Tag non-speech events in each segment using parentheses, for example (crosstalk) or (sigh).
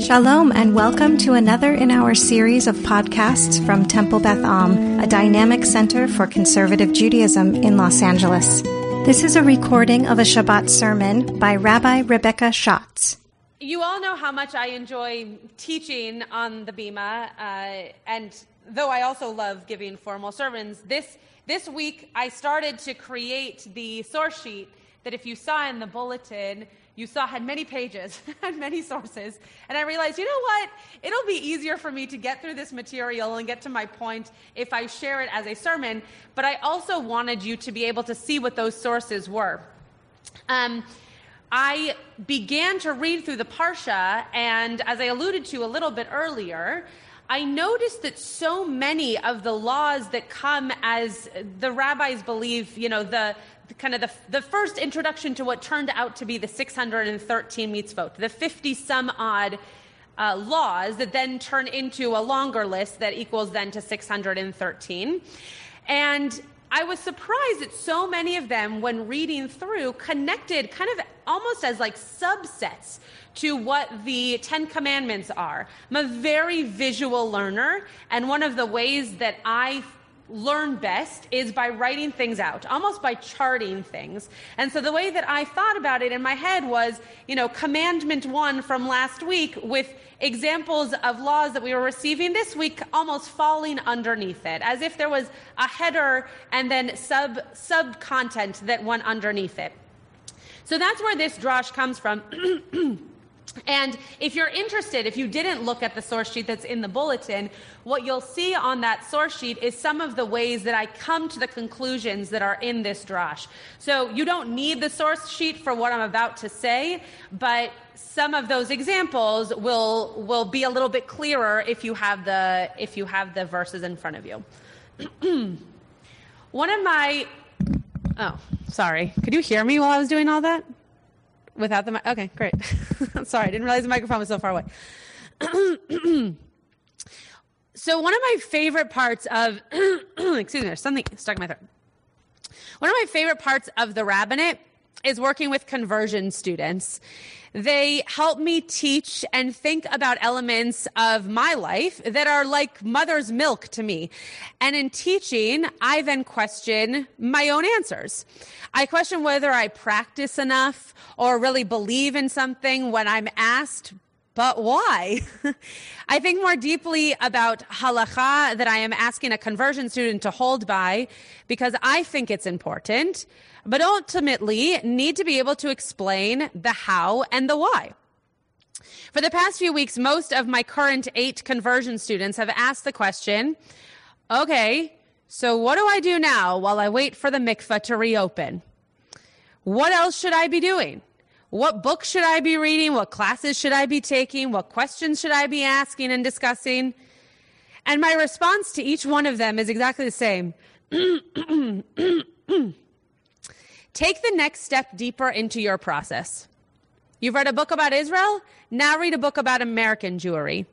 Shalom, and welcome to another in our series of podcasts from Temple Beth Am, a dynamic center for conservative Judaism in Los Angeles. This is a recording of a Shabbat sermon by Rabbi Rebecca Schatz. You all know how much I enjoy teaching on the Bima, uh, and though I also love giving formal sermons, this, this week I started to create the source sheet that if you saw in the bulletin, you saw had many pages (laughs) and many sources. And I realized, you know what? It'll be easier for me to get through this material and get to my point if I share it as a sermon. But I also wanted you to be able to see what those sources were. Um, I began to read through the Parsha, and as I alluded to a little bit earlier, I noticed that so many of the laws that come as the rabbis believe, you know, the, kind of the, the first introduction to what turned out to be the 613 mitzvot, the 50 some odd uh, laws that then turn into a longer list that equals then to 613. And I was surprised that so many of them, when reading through, connected kind of almost as like subsets to what the Ten Commandments are. I'm a very visual learner, and one of the ways that I learn best is by writing things out, almost by charting things. And so the way that I thought about it in my head was, you know, commandment one from last week with examples of laws that we were receiving this week almost falling underneath it, as if there was a header and then sub sub content that went underneath it. So that's where this drosh comes from. (clears throat) And if you're interested, if you didn't look at the source sheet that's in the bulletin, what you'll see on that source sheet is some of the ways that I come to the conclusions that are in this drosh. So you don't need the source sheet for what I'm about to say, but some of those examples will will be a little bit clearer if you have the if you have the verses in front of you. (clears throat) One of my Oh, sorry. Could you hear me while I was doing all that? Without the mic? Okay, great. (laughs) Sorry, I didn't realize the microphone was so far away. (clears throat) so, one of my favorite parts of, (clears throat) excuse me, there's something stuck in my throat. One of my favorite parts of the rabbinate is working with conversion students. They help me teach and think about elements of my life that are like mother's milk to me. And in teaching, I then question my own answers. I question whether I practice enough or really believe in something when I'm asked but why? (laughs) I think more deeply about halacha that I am asking a conversion student to hold by because I think it's important, but ultimately need to be able to explain the how and the why. For the past few weeks, most of my current eight conversion students have asked the question, okay, so what do I do now while I wait for the mikveh to reopen? What else should I be doing? What books should I be reading? What classes should I be taking? What questions should I be asking and discussing? And my response to each one of them is exactly the same. (clears throat) Take the next step deeper into your process. You've read a book about Israel? Now read a book about American Jewry.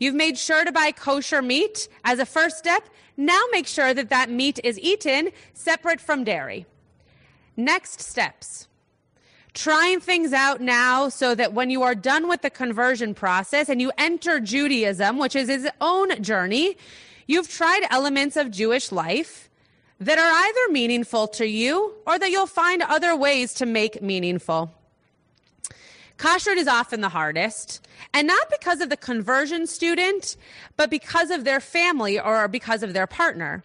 You've made sure to buy kosher meat as a first step. Now make sure that that meat is eaten separate from dairy. Next steps. Trying things out now so that when you are done with the conversion process and you enter Judaism, which is his own journey, you've tried elements of Jewish life that are either meaningful to you or that you'll find other ways to make meaningful. Kashrut is often the hardest, and not because of the conversion student, but because of their family or because of their partner.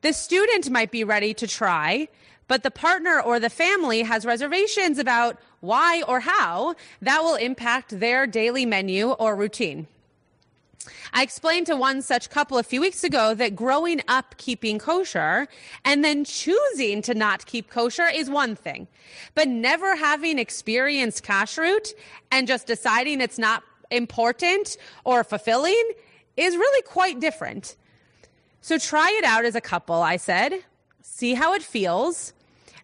The student might be ready to try, but the partner or the family has reservations about why or how that will impact their daily menu or routine. I explained to one such couple a few weeks ago that growing up keeping kosher and then choosing to not keep kosher is one thing, but never having experienced kashrut and just deciding it's not important or fulfilling is really quite different. So try it out as a couple, I said. See how it feels.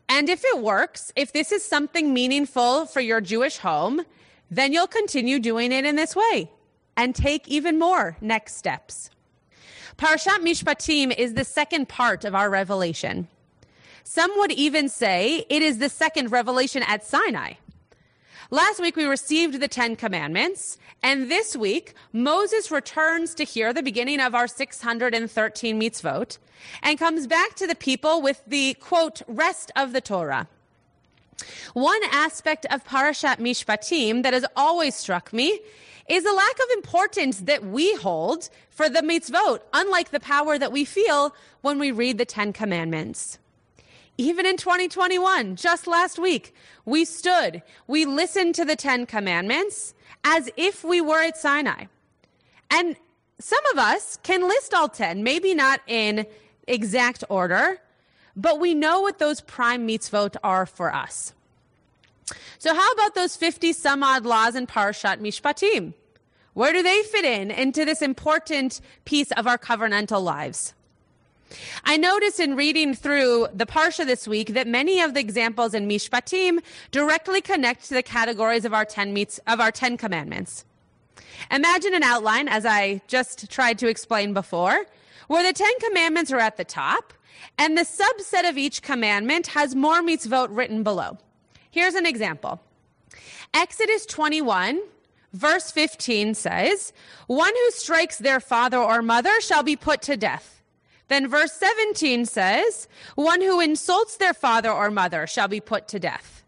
And if it works, if this is something meaningful for your Jewish home, then you'll continue doing it in this way and take even more next steps. Parashat Mishpatim is the second part of our revelation. Some would even say it is the second revelation at Sinai. Last week we received the Ten Commandments, and this week Moses returns to hear the beginning of our 613 mitzvot and comes back to the people with the quote, rest of the Torah. One aspect of Parashat Mishpatim that has always struck me is the lack of importance that we hold for the mitzvot, unlike the power that we feel when we read the Ten Commandments. Even in 2021, just last week, we stood, we listened to the Ten Commandments as if we were at Sinai. And some of us can list all 10, maybe not in exact order, but we know what those prime mitzvot are for us. So how about those 50 some odd laws in Parashat Mishpatim? Where do they fit in into this important piece of our covenantal lives? I noticed in reading through the Parsha this week that many of the examples in Mishpatim directly connect to the categories of our 10 meets, of our 10 commandments. Imagine an outline, as I just tried to explain before, where the 10 commandments are at the top, and the subset of each commandment has more mitzvot written below. Here's an example. Exodus 21 verse 15 says, One who strikes their father or mother shall be put to death. Then verse 17 says, One who insults their father or mother shall be put to death.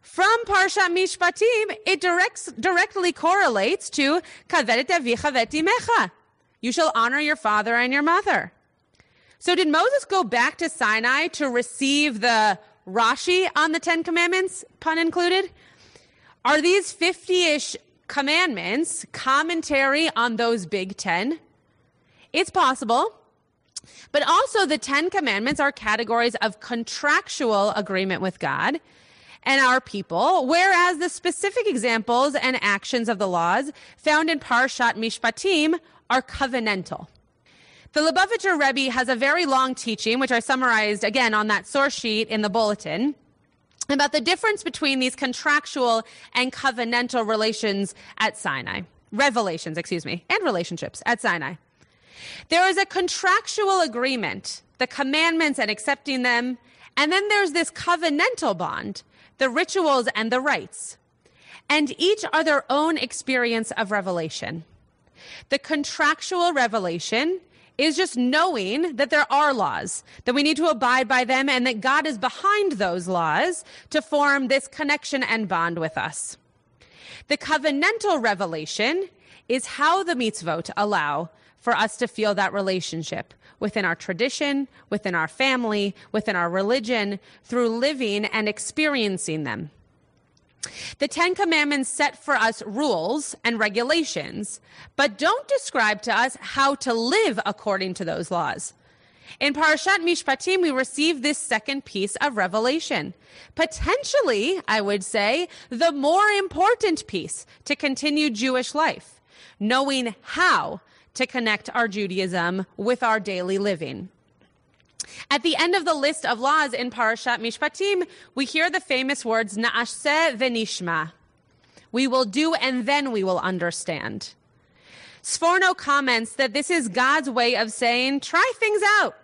From Parsha Mishpatim, it directs, directly correlates to mecha. You shall honor your father and your mother. So did Moses go back to Sinai to receive the Rashi on the Ten Commandments, pun included? Are these 50-ish commandments commentary on those big 10? It's possible. But also, the Ten Commandments are categories of contractual agreement with God and our people, whereas the specific examples and actions of the laws found in Parshat Mishpatim are covenantal. The Lubavitcher Rebbe has a very long teaching, which I summarized again on that source sheet in the bulletin, about the difference between these contractual and covenantal relations at Sinai. Revelations, excuse me, and relationships at Sinai. There is a contractual agreement, the commandments and accepting them, and then there's this covenantal bond, the rituals and the rites. And each are their own experience of revelation. The contractual revelation is just knowing that there are laws, that we need to abide by them, and that God is behind those laws to form this connection and bond with us. The covenantal revelation is how the mitzvot allow for us to feel that relationship within our tradition, within our family, within our religion, through living and experiencing them. The Ten Commandments set for us rules and regulations, but don't describe to us how to live according to those laws. In Parashat Mishpatim, we receive this second piece of revelation. Potentially, I would say, the more important piece to continue Jewish life, knowing how to connect our Judaism with our daily living. At the end of the list of laws in Parashat Mishpatim, we hear the famous words, Na'aseh v'nishma. We will do and then we will understand. Sforno comments that this is God's way of saying, try things out.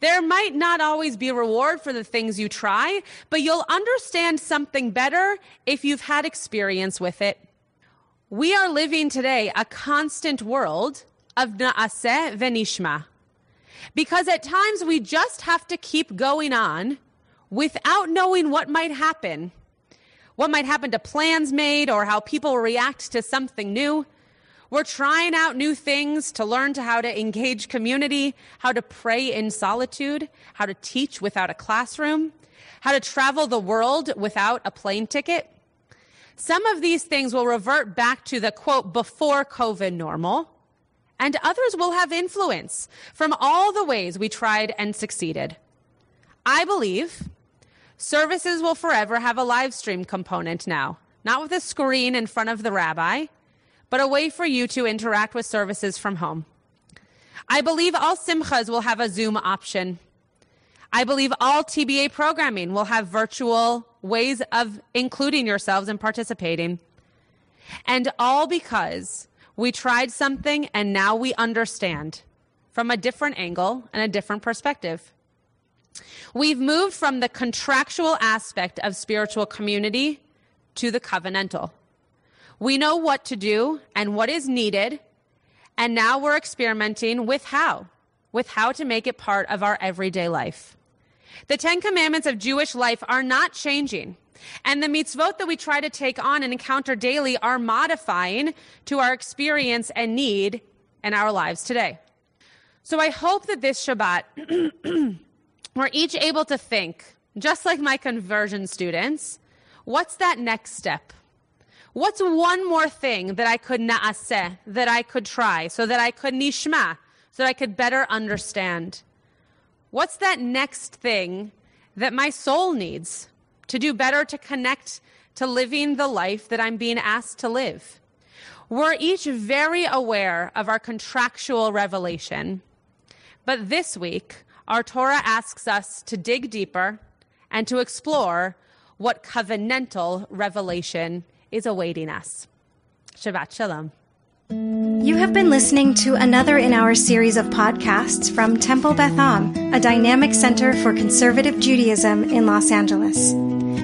There might not always be reward for the things you try, but you'll understand something better if you've had experience with it. We are living today a constant world of na'aseh v'nishma. Because at times we just have to keep going on without knowing what might happen. What might happen to plans made or how people react to something new. We're trying out new things to learn to how to engage community, how to pray in solitude, how to teach without a classroom, how to travel the world without a plane ticket. Some of these things will revert back to the quote before COVID normal and others will have influence from all the ways we tried and succeeded. I believe services will forever have a live stream component now, not with a screen in front of the rabbi, but a way for you to interact with services from home. I believe all simchas will have a Zoom option. I believe all TBA programming will have virtual ways of including yourselves and participating. And all because we tried something and now we understand from a different angle and a different perspective. We've moved from the contractual aspect of spiritual community to the covenantal. We know what to do and what is needed, and now we're experimenting with how, with how to make it part of our everyday life. The Ten Commandments of Jewish life are not changing. And the mitzvot that we try to take on and encounter daily are modifying to our experience and need in our lives today. So I hope that this Shabbat, (clears throat) we're each able to think, just like my conversion students, what's that next step? What's one more thing that I could naaseh, that I could try, so that I could nishma, so that I could better understand? What's that next thing that my soul needs to do better to connect to living the life that I'm being asked to live? We're each very aware of our contractual revelation. But this week, our Torah asks us to dig deeper and to explore what covenantal revelation is awaiting us. Shabbat Shalom. You have been listening to another in our series of podcasts from Temple Beth Am, a dynamic center for conservative Judaism in Los Angeles.